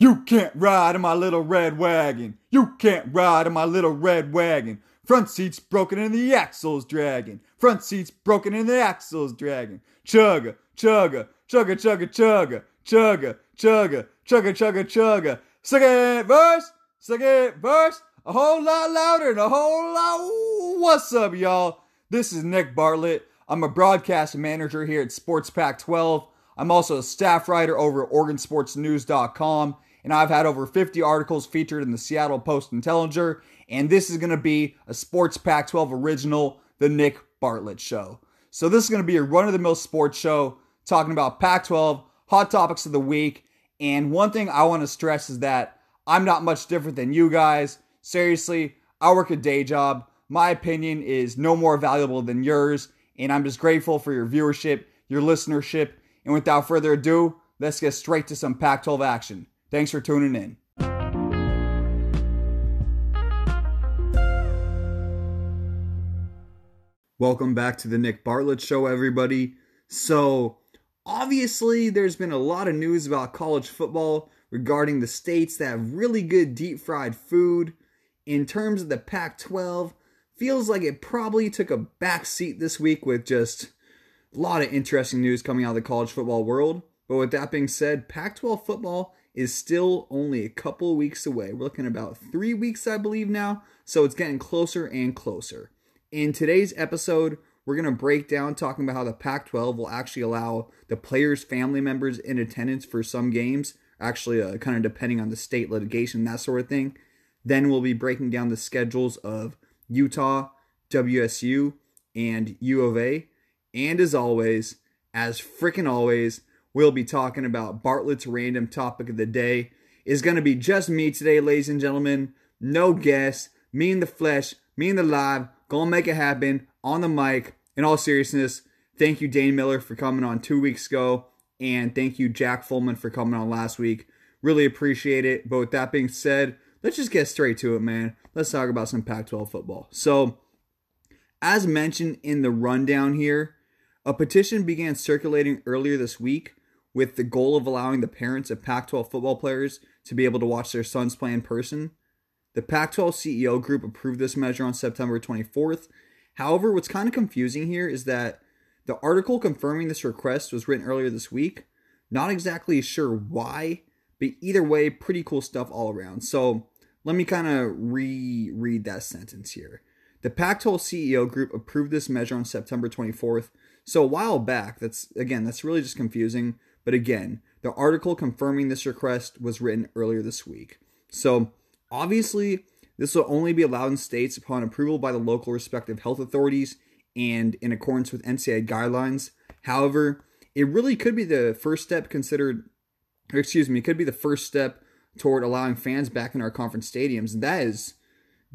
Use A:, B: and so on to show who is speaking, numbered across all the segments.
A: You can't ride in my little red wagon. You can't ride in my little red wagon. Front seat's broken and the axle's dragging. Front seat's broken and the axle's dragging. Chugga, chugga, chugga, chugga, chugga, chugga, chugga, chugga, chugga, chugga. Second verse, second verse, a whole lot louder and a whole lot. What's up, y'all? This is Nick Bartlett. I'm a broadcast manager here at Sports Pack 12. I'm also a staff writer over at OregonSportsNews.com and I've had over 50 articles featured in the Seattle Post Intelligencer, and this is going to be a Sports Pack 12 original, The Nick Bartlett Show. So, this is going to be a run of the mill sports show talking about Pac 12, hot topics of the week, and one thing I want to stress is that I'm not much different than you guys. Seriously, I work a day job. My opinion is no more valuable than yours, and I'm just grateful for your viewership, your listenership, and without further ado, let's get straight to some Pac 12 action. Thanks for tuning in. Welcome back to the Nick Bartlett Show, everybody. So, obviously, there's been a lot of news about college football regarding the states that have really good deep fried food. In terms of the Pac 12, feels like it probably took a back seat this week with just a lot of interesting news coming out of the college football world. But with that being said, Pac 12 football is still only a couple weeks away. We're looking about three weeks, I believe, now. So it's getting closer and closer. In today's episode, we're going to break down talking about how the Pac 12 will actually allow the players' family members in attendance for some games, actually, uh, kind of depending on the state litigation, that sort of thing. Then we'll be breaking down the schedules of Utah, WSU, and U of A. And as always, as freaking always, we'll be talking about Bartlett's random topic of the day. Is going to be just me today, ladies and gentlemen. No guests, me in the flesh, me in the live. Gonna make it happen on the mic. In all seriousness, thank you, Dane Miller, for coming on two weeks ago. And thank you, Jack Fullman, for coming on last week. Really appreciate it. But with that being said, let's just get straight to it, man. Let's talk about some Pac 12 football. So, as mentioned in the rundown here, a petition began circulating earlier this week with the goal of allowing the parents of Pac 12 football players to be able to watch their sons play in person. The Pac 12 CEO group approved this measure on September 24th. However, what's kind of confusing here is that the article confirming this request was written earlier this week. Not exactly sure why, but either way, pretty cool stuff all around. So let me kind of reread that sentence here. The Pac 12 CEO group approved this measure on September 24th. So a while back, that's again, that's really just confusing. But again, the article confirming this request was written earlier this week. So, obviously, this will only be allowed in states upon approval by the local respective health authorities and in accordance with NCAA guidelines. However, it really could be the first step considered, excuse me, it could be the first step toward allowing fans back in our conference stadiums. And that is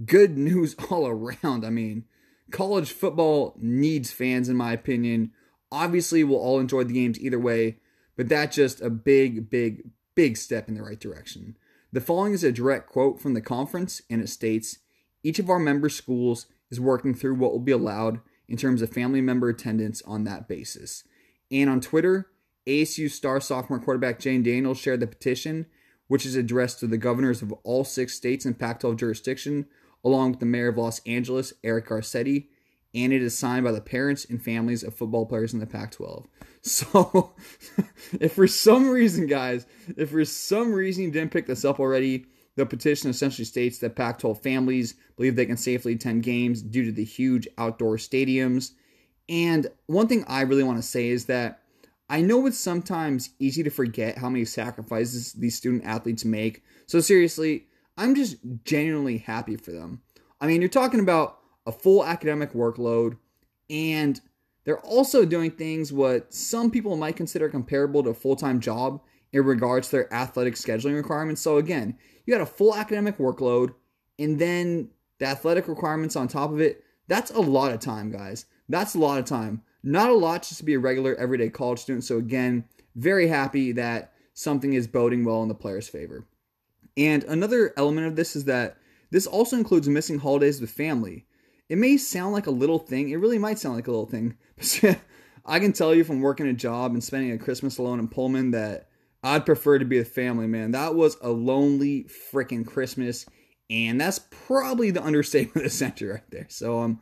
A: good news all around. I mean, college football needs fans, in my opinion. Obviously, we'll all enjoy the games either way, but that's just a big, big, big step in the right direction. The following is a direct quote from the conference, and it states Each of our member schools is working through what will be allowed in terms of family member attendance on that basis. And on Twitter, ASU star sophomore quarterback Jayden Daniels shared the petition, which is addressed to the governors of all six states in Pac 12 jurisdiction, along with the mayor of Los Angeles, Eric Garcetti, and it is signed by the parents and families of football players in the Pac 12. So, if for some reason, guys, if for some reason you didn't pick this up already, the petition essentially states that Pac 12 families believe they can safely attend games due to the huge outdoor stadiums. And one thing I really want to say is that I know it's sometimes easy to forget how many sacrifices these student athletes make. So, seriously, I'm just genuinely happy for them. I mean, you're talking about a full academic workload and they're also doing things what some people might consider comparable to a full time job in regards to their athletic scheduling requirements. So, again, you got a full academic workload and then the athletic requirements on top of it. That's a lot of time, guys. That's a lot of time. Not a lot just to be a regular everyday college student. So, again, very happy that something is boding well in the player's favor. And another element of this is that this also includes missing holidays with family. It may sound like a little thing. It really might sound like a little thing. I can tell you from working a job and spending a Christmas alone in Pullman that I'd prefer to be with family, man. That was a lonely freaking Christmas, and that's probably the understatement of the century right there. So um,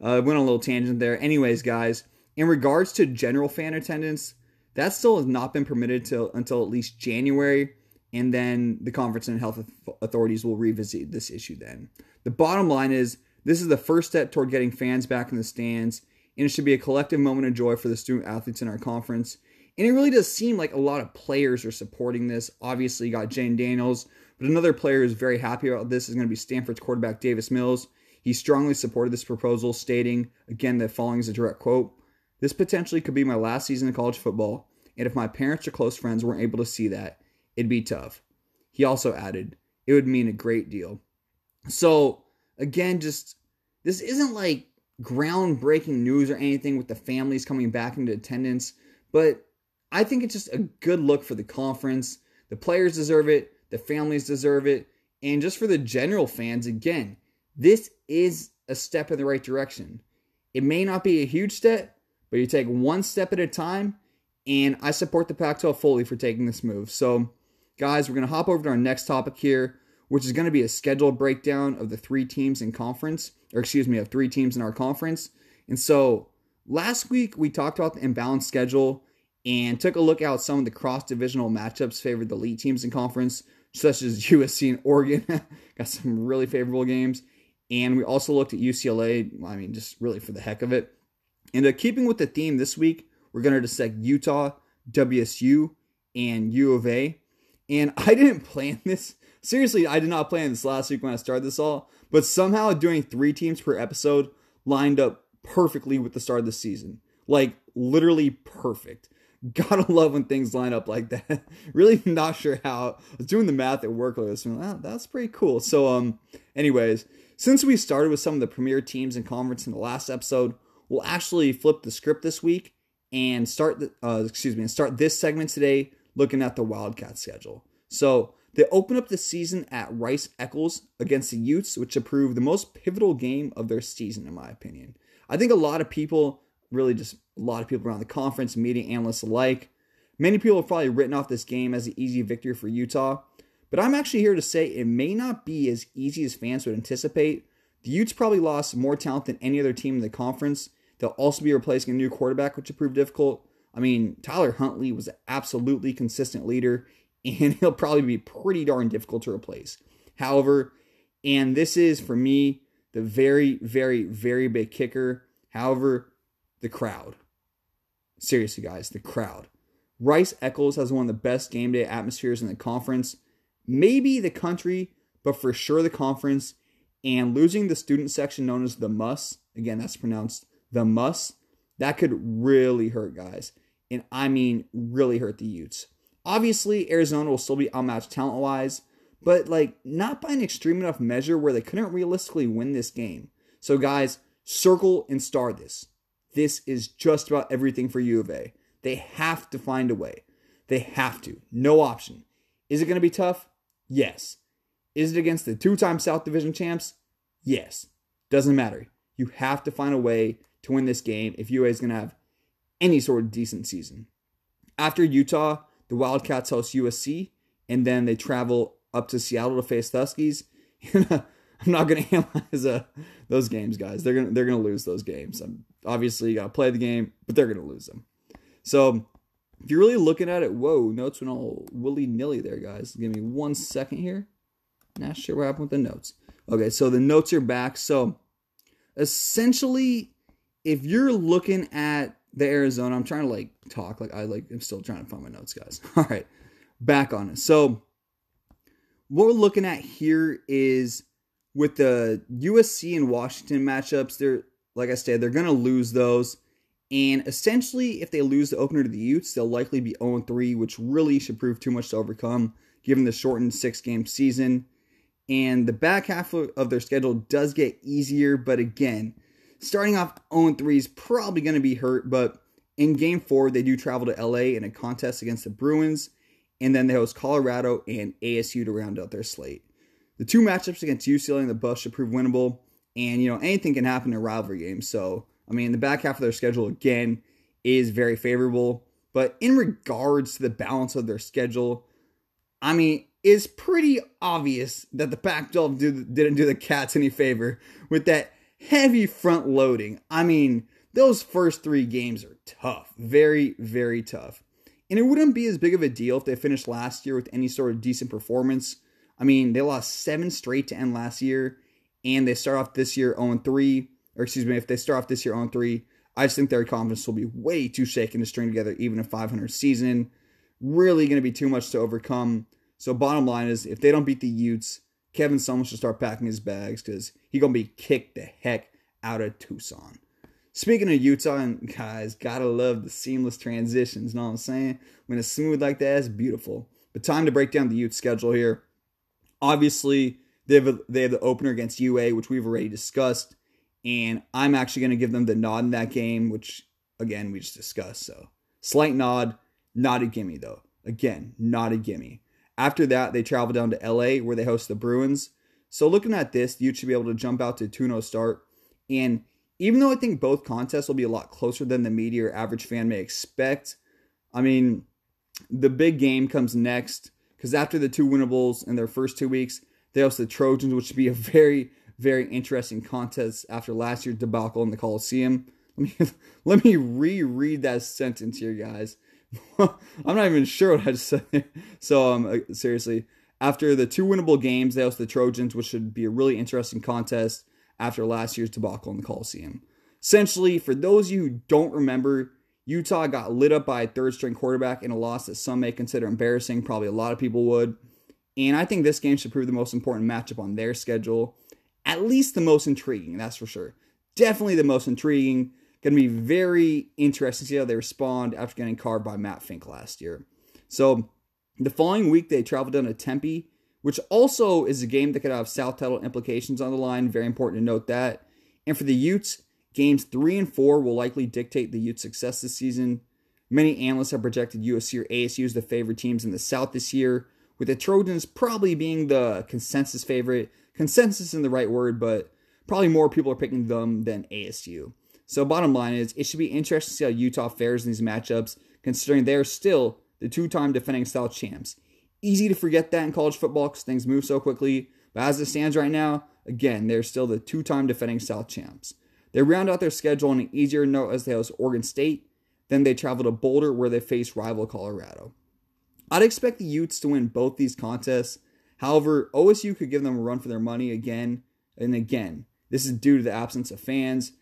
A: uh, went on a little tangent there. Anyways, guys, in regards to general fan attendance, that still has not been permitted till until at least January, and then the conference and health authorities will revisit this issue. Then the bottom line is this is the first step toward getting fans back in the stands, and it should be a collective moment of joy for the student athletes in our conference. And it really does seem like a lot of players are supporting this. Obviously, you got Jayden Daniels, but another player who's very happy about this is going to be Stanford's quarterback Davis Mills. He strongly supported this proposal, stating, again, the following is a direct quote This potentially could be my last season of college football, and if my parents or close friends weren't able to see that, it'd be tough. He also added, It would mean a great deal. So, again, just this isn't like groundbreaking news or anything with the families coming back into attendance, but I think it's just a good look for the conference. The players deserve it, the families deserve it, and just for the general fans, again, this is a step in the right direction. It may not be a huge step, but you take one step at a time, and I support the Pac 12 fully for taking this move. So, guys, we're going to hop over to our next topic here, which is going to be a schedule breakdown of the three teams in conference, or excuse me, of three teams in our conference. And so, last week we talked about the imbalanced schedule and took a look at some of the cross divisional matchups favored the elite teams in conference, such as USC and Oregon. Got some really favorable games. And we also looked at UCLA, I mean, just really for the heck of it. And uh, keeping with the theme this week, we're going to dissect Utah, WSU, and U of A. And I didn't plan this. Seriously, I did not plan this last week when I started this all. But somehow doing three teams per episode lined up perfectly with the start of the season. Like, literally perfect. Gotta love when things line up like that. really not sure how. I was doing the math at work like this. Oh, that's pretty cool. So, um, anyways, since we started with some of the premier teams and conference in the last episode, we'll actually flip the script this week and start the, uh, excuse me, and start this segment today looking at the Wildcat schedule. So they open up the season at Rice Eccles against the Utes, which approved the most pivotal game of their season, in my opinion. I think a lot of people really just a lot of people around the conference, media analysts alike. Many people have probably written off this game as an easy victory for Utah, but I'm actually here to say it may not be as easy as fans would anticipate. The Utes probably lost more talent than any other team in the conference. They'll also be replacing a new quarterback, which will prove difficult. I mean, Tyler Huntley was an absolutely consistent leader, and he'll probably be pretty darn difficult to replace. However, and this is for me the very, very, very big kicker. However, the crowd. Seriously, guys, the crowd. Rice Eccles has one of the best game day atmospheres in the conference, maybe the country, but for sure the conference. And losing the student section known as the Muss, again, that's pronounced the Muss, that could really hurt, guys. And I mean, really hurt the Utes. Obviously, Arizona will still be outmatched talent wise, but like not by an extreme enough measure where they couldn't realistically win this game. So, guys, circle and star this. This is just about everything for U of A. They have to find a way. They have to. No option. Is it going to be tough? Yes. Is it against the two time South Division champs? Yes. Doesn't matter. You have to find a way to win this game if UA is going to have any sort of decent season. After Utah, the Wildcats host USC, and then they travel up to Seattle to face Huskies. I'm not going to analyze uh, those games, guys. They're gonna they're to lose those games. I'm, obviously, you got to play the game, but they're to lose them. So, if you're really looking at it, whoa, notes went all willy nilly there, guys. Give me one second here. Not sure what happened with the notes. Okay, so the notes are back. So, essentially, if you're looking at the Arizona, I'm trying to like talk like I like I'm still trying to find my notes, guys. All right, back on it. So, what we're looking at here is with the USC and Washington matchups, they're like I said, they're gonna lose those. And essentially, if they lose the opener to the Utes, they'll likely be 0-3, which really should prove too much to overcome given the shortened six-game season. And the back half of their schedule does get easier, but again, starting off 0-3 is probably going to be hurt. But in game four, they do travel to LA in a contest against the Bruins, and then they host Colorado and ASU to round out their slate. The two matchups against UCLA and the Buffs should prove winnable, and you know anything can happen in rivalry game. So I mean, the back half of their schedule again is very favorable. But in regards to the balance of their schedule, I mean, it's pretty obvious that the Pac 12 didn't do the Cats any favor with that heavy front loading. I mean, those first three games are tough. Very, very tough. And it wouldn't be as big of a deal if they finished last year with any sort of decent performance. I mean, they lost seven straight to end last year, and they start off this year 0 3. Or excuse me, if they start off this year 0 3, I just think their confidence will be way too shaken to string together even a 500 season. Really going to be too much to overcome. So, bottom line is, if they don't beat the Utes, Kevin Sumlin should start packing his bags because he's going to be kicked the heck out of Tucson. Speaking of Utah, and guys, gotta love the seamless transitions. You know what I'm saying? When it's smooth like that, it's beautiful. But time to break down the Utes schedule here. Obviously, they have, a, they have the opener against UA, which we've already discussed. And I'm actually going to give them the nod in that game, which, again, we just discussed. So, slight nod, not a gimme, though. Again, not a gimme. After that, they travel down to LA, where they host the Bruins. So, looking at this, you should be able to jump out to 2 0 start. And even though I think both contests will be a lot closer than the media or average fan may expect, I mean, the big game comes next because after the two winnables in their first two weeks, they host the Trojans, which should be a very, very interesting contest after last year's debacle in the Coliseum. Let me let me reread that sentence here, guys. I'm not even sure what I just said. So, um, uh, seriously, after the two winnable games, they host the Trojans, which should be a really interesting contest after last year's debacle in the Coliseum. Essentially, for those of you who don't remember, Utah got lit up by a third string quarterback in a loss that some may consider embarrassing. Probably a lot of people would. And I think this game should prove the most important matchup on their schedule. At least the most intriguing, that's for sure. Definitely the most intriguing. Going to be very interesting to see how they respond after getting carved by Matt Fink last year. So the following week, they traveled down to Tempe, which also is a game that could have South title implications on the line. Very important to note that. And for the Utes, games three and four will likely dictate the Utes' success this season. Many analysts have projected USC or ASU as the favorite teams in the South this year, with the Trojans probably being the consensus favorite. Consensus in the right word, but probably more people are picking them than ASU. So, bottom line is, it should be interesting to see how Utah fares in these matchups, considering they're still the two time defending South champs. Easy to forget that in college football because things move so quickly, but as it stands right now, again, they're still the two time defending South champs. They round out their schedule on an easier note as they host Oregon State. Then they travel to Boulder where they face rival Colorado. I'd expect the Utes to win both these contests. However, OSU could give them a run for their money again and again. This is due to the absence of fans.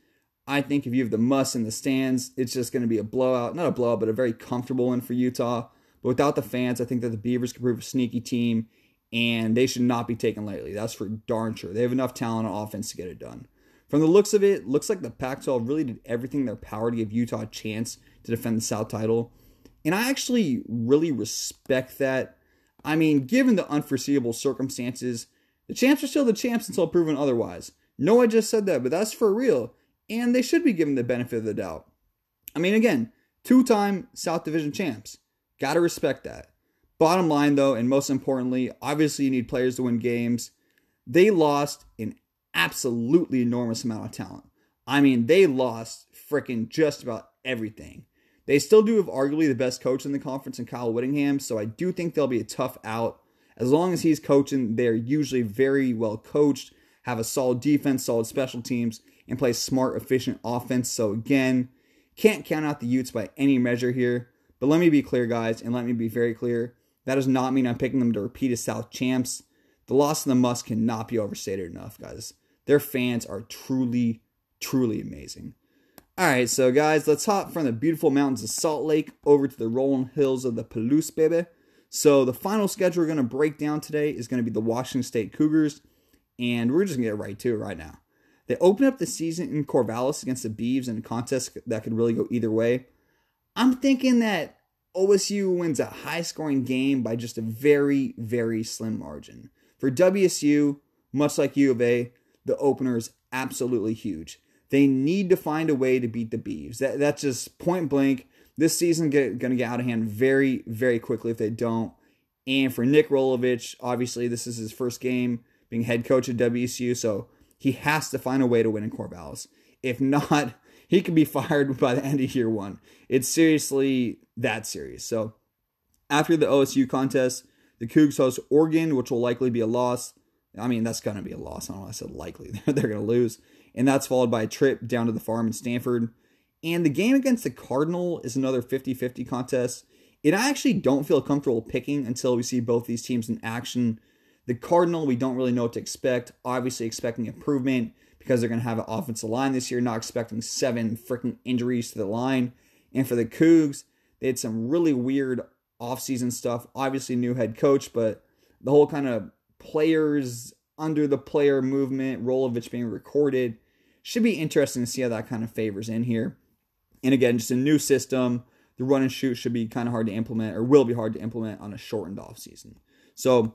A: I think if you have the Muss in the stands, it's just going to be a blowout. Not a blowout, but a very comfortable one for Utah. But without the fans, I think that the Beavers could prove a sneaky team, and they should not be taken lightly. That's for darn sure. They have enough talent on offense to get it done. From the looks of it, looks like the Pac 12 really did everything in their power to give Utah a chance to defend the South title. And I actually really respect that. I mean, given the unforeseeable circumstances, the champs are still the champs until proven otherwise. No, I just said that, but that's for real. And they should be given the benefit of the doubt. I mean, again, two time South Division champs. Gotta respect that. Bottom line, though, and most importantly, obviously you need players to win games. They lost an absolutely enormous amount of talent. I mean, they lost freaking just about everything. They still do have arguably the best coach in the conference in Kyle Whittingham, so I do think they'll be a tough out. As long as he's coaching, they're usually very well coached, have a solid defense, solid special teams, and play smart, efficient offense. So again, can't count out the Utes by any measure here. But let me be clear, guys, and let me be very clear. That does not mean I'm picking them to repeat as South champs. The loss of the Muss cannot be overstated enough, guys. Their fans are truly, truly amazing. All right, so guys, let's hop from the beautiful mountains of Salt Lake over to the rolling hills of the Palouse, baby. So the final schedule we're going to break down today is going to be the Washington State Cougars, and we're just going to get right to it right now. They open up the season in Corvallis against the Beavs in a contest that could really go either way. I'm thinking that OSU wins a high scoring game by just a very, very slim margin. For WSU, much like U of A, the opener is absolutely huge. They need to find a way to beat the Beavs. That, that's just point blank. This season going to get out of hand very, very quickly if they don't. And for Nick Rolovich, obviously this is his first game being head coach at WSU, so he has to find a way to win in Corvallis. If not, he could be fired by the end of year one. It's seriously that serious. So after the OSU contest, the Cougs host Oregon, which will likely be a loss. I mean, that's going to be a loss. I don't know I said likely. They're going to lose. And that's followed by a trip down to the farm in Stanford. And the game against the Cardinal is another 50 50 contest. And I actually don't feel comfortable picking until we see both these teams in action. The Cardinal, we don't really know what to expect. Obviously, expecting improvement because they're going to have an offensive line this year, not expecting seven freaking injuries to the line. And for the Cougs, they had some really weird offseason stuff. Obviously, new head coach, but the whole kind of players under the player movement, Rolovich being recorded, should be interesting to see how that kind of favors in here. And again, just a new system. The run and shoot should be kind of hard to implement, or will be hard to implement on a shortened offseason. So,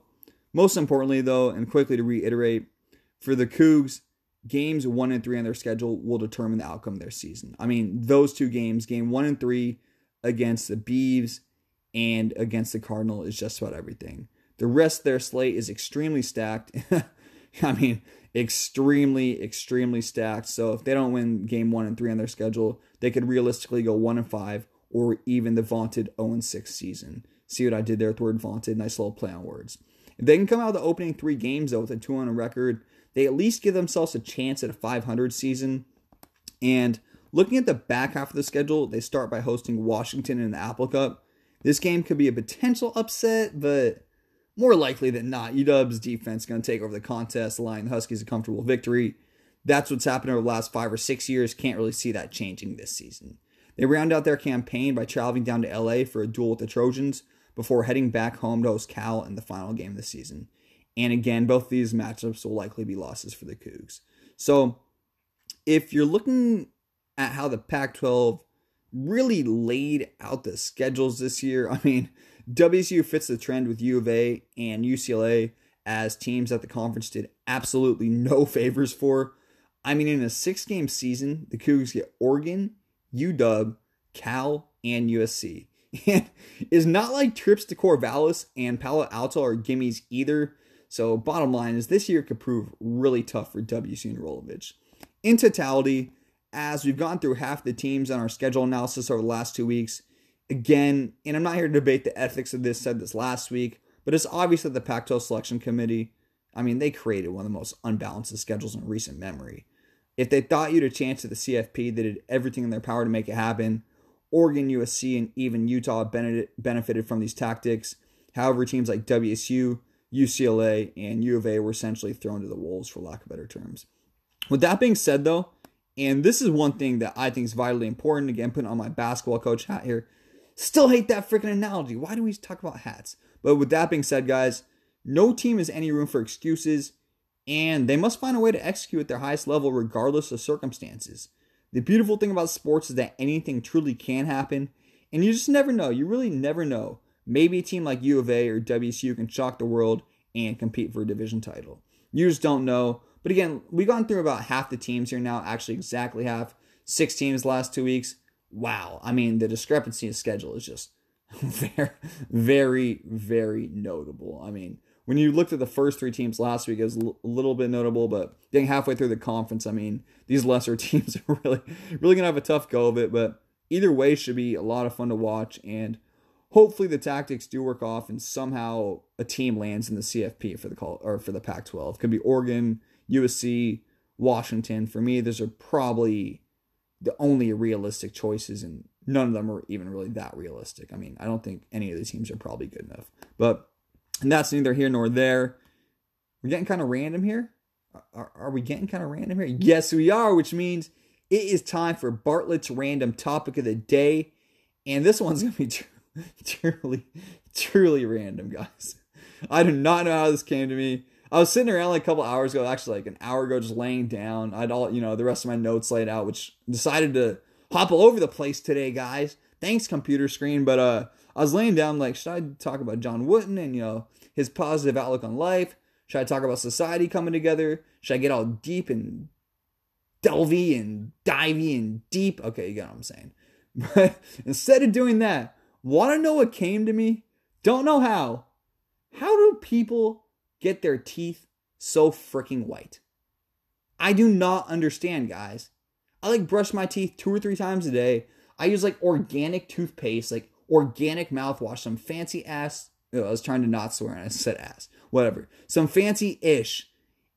A: most importantly, though, and quickly to reiterate, for the Cougs, games one and three on their schedule will determine the outcome of their season. I mean, those two games, game one and three against the Beavs and against the Cardinal, is just about everything. The rest of their slate is extremely stacked. I mean, extremely, extremely stacked. So if they don't win game one and three on their schedule, they could realistically go one and five or even the vaunted 0 and 6 season. See what I did there with the word vaunted? Nice little play on words. If they can come out of the opening three games though with a 2 on a record, they at least give themselves a chance at a 500 season. And looking at the back half of the schedule, they start by hosting Washington in the Apple Cup. This game could be a potential upset, but more likely than not, UW's defense is going to take over the contest, allowing the Huskies a comfortable victory. That's what's happened over the last five or six years. Can't really see that changing this season. They round out their campaign by traveling down to LA for a duel with the Trojans before heading back home to host Cal in the final game of the season. And again, both these matchups will likely be losses for the Cougs. So if you're looking at how the Pac 12 really laid out the schedules this year, I mean, WSU fits the trend with U of A and UCLA as teams that the conference did absolutely no favors for. I mean, in a six game season, the Cougs get Oregon, UW, Cal, and USC. And it's not like trips to Corvallis and Palo Alto are gimmies either. So, bottom line is this year could prove really tough for WSU and Rolovich. In totality, as we've gone through half the teams on our schedule analysis over the last two weeks, again, and I'm not here to debate the ethics of this, said this last week, but it's obvious that the Pac 12 selection committee, I mean, they created one of the most unbalanced schedules in recent memory. If they thought you'd a chance at the CFP, they did everything in their power to make it happen. Oregon, USC, and even Utah benefited from these tactics. However, teams like WSU, UCLA, and U of A were essentially thrown to the wolves, for lack of better terms. With that being said, though, and this is one thing that I think is vitally important, again, putting on my basketball coach hat here, still hate that freaking analogy. Why do we talk about hats? But with that being said, guys, no team has any room for excuses, and they must find a way to execute at their highest level regardless of circumstances. The beautiful thing about sports is that anything truly can happen, and you just never know. You really never know Maybe a team like U of A or WSU can shock the world and compete for a division title. You just don't know. But again, we've gone through about half the teams here now, actually exactly half. Six teams last two weeks. Wow. I mean, the discrepancy in schedule is just very, very, very notable. I mean, when you looked at the first three teams last week, it was a little bit notable, but getting halfway through the conference, I mean, these lesser teams are really, really gonna have a tough go of it. But either way, should be a lot of fun to watch. And hopefully the tactics do work off and somehow a team lands in the CFP for the call or for the Pac-12. Could be Oregon, USC, Washington. For me, those are probably the only realistic choices, and none of them are even really that realistic. I mean, I don't think any of these teams are probably good enough. But and that's neither here nor there. We're getting kind of random here. Are, are we getting kind of random here? Yes, we are, which means it is time for Bartlett's random topic of the day. And this one's going to be truly, truly random, guys. I do not know how this came to me. I was sitting around like a couple hours ago, actually like an hour ago, just laying down. I'd all, you know, the rest of my notes laid out, which decided to hop all over the place today, guys. Thanks, computer screen. But uh, I was laying down, like, should I talk about John Wooden and you know his positive outlook on life? Should I talk about society coming together? Should I get all deep and delvy and divey and deep? Okay, you get what I'm saying. But instead of doing that, Want to know what came to me? Don't know how. How do people get their teeth so freaking white? I do not understand, guys. I like brush my teeth two or three times a day. I use like organic toothpaste, like organic mouthwash, some fancy ass. Oh, I was trying to not swear and I said ass. Whatever. Some fancy ish.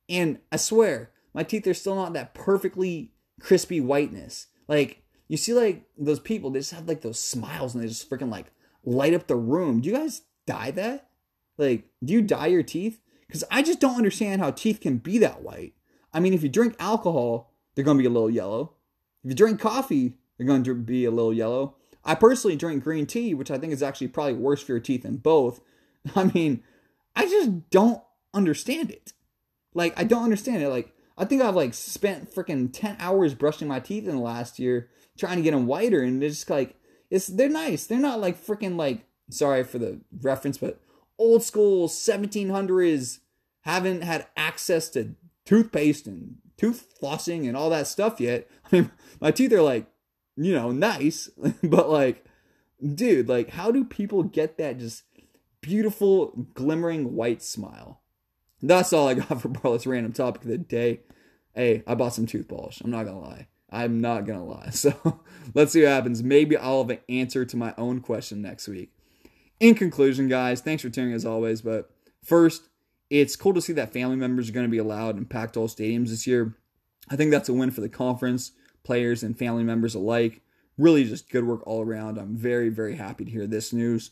A: And I swear, my teeth are still not that perfectly crispy whiteness. Like, you see, like those people, they just have like those smiles and they just freaking like light up the room. Do you guys dye that? Like, do you dye your teeth? Because I just don't understand how teeth can be that white. I mean, if you drink alcohol, they're going to be a little yellow. If you drink coffee, they're going to be a little yellow. I personally drink green tea, which I think is actually probably worse for your teeth than both. I mean, I just don't understand it. Like, I don't understand it. Like, I think I've like spent freaking 10 hours brushing my teeth in the last year trying to get them whiter and it's just like it's they're nice. They're not like freaking like sorry for the reference but old school 1700s haven't had access to toothpaste and tooth flossing and all that stuff yet. I mean, my teeth are like, you know, nice, but like dude, like how do people get that just beautiful glimmering white smile? That's all I got for Bartlett's random topic of the day. Hey, I bought some tooth polish. I'm not gonna lie. I'm not gonna lie. So let's see what happens. Maybe I'll have an answer to my own question next week. In conclusion, guys, thanks for tuning as always. But first, it's cool to see that family members are going to be allowed in packed all stadiums this year. I think that's a win for the conference, players, and family members alike. Really, just good work all around. I'm very, very happy to hear this news.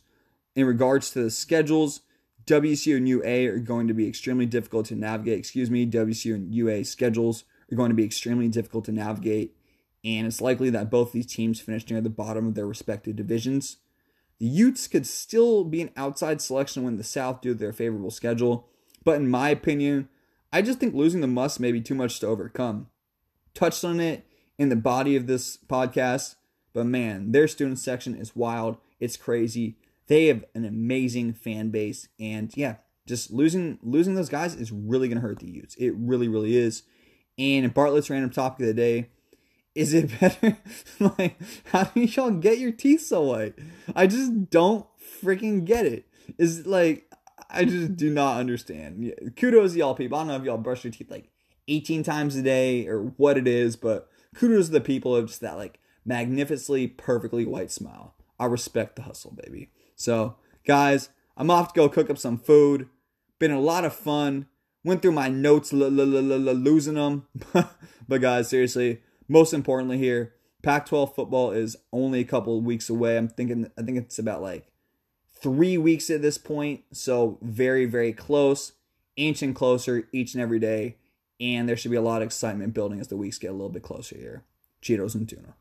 A: In regards to the schedules, WSU and UA are going to be extremely difficult to navigate. Excuse me, WSU and UA schedules are going to be extremely difficult to navigate, and it's likely that both these teams finish near the bottom of their respective divisions. The Utes could still be an outside selection when the South due to their favorable schedule, but in my opinion, I just think losing the Muss may be too much to overcome. Touched on it in the body of this podcast, but man, their student section is wild. It's crazy. They have an amazing fan base, and yeah, just losing losing those guys is really gonna hurt the Utes. It really, really is. And Bartlett's random topic of the day: Is it better? like, how do y'all get your teeth so white? I just don't freaking get it. Is like I just do not understand. Kudos to y'all people. I don't know if y'all brush your teeth like 18 times a day or what it is, but kudos to the people of just that like magnificently perfectly white smile. I respect the hustle, baby. So, guys, I'm off to go cook up some food. Been a lot of fun. Went through my notes, losing them. but, guys, seriously, most importantly here, Pac 12 football is only a couple weeks away. I'm thinking, I think it's about like three weeks at this point. So, very, very close, inching closer each and every day. And there should be a lot of excitement building as the weeks get a little bit closer here. Cheetos and tuna.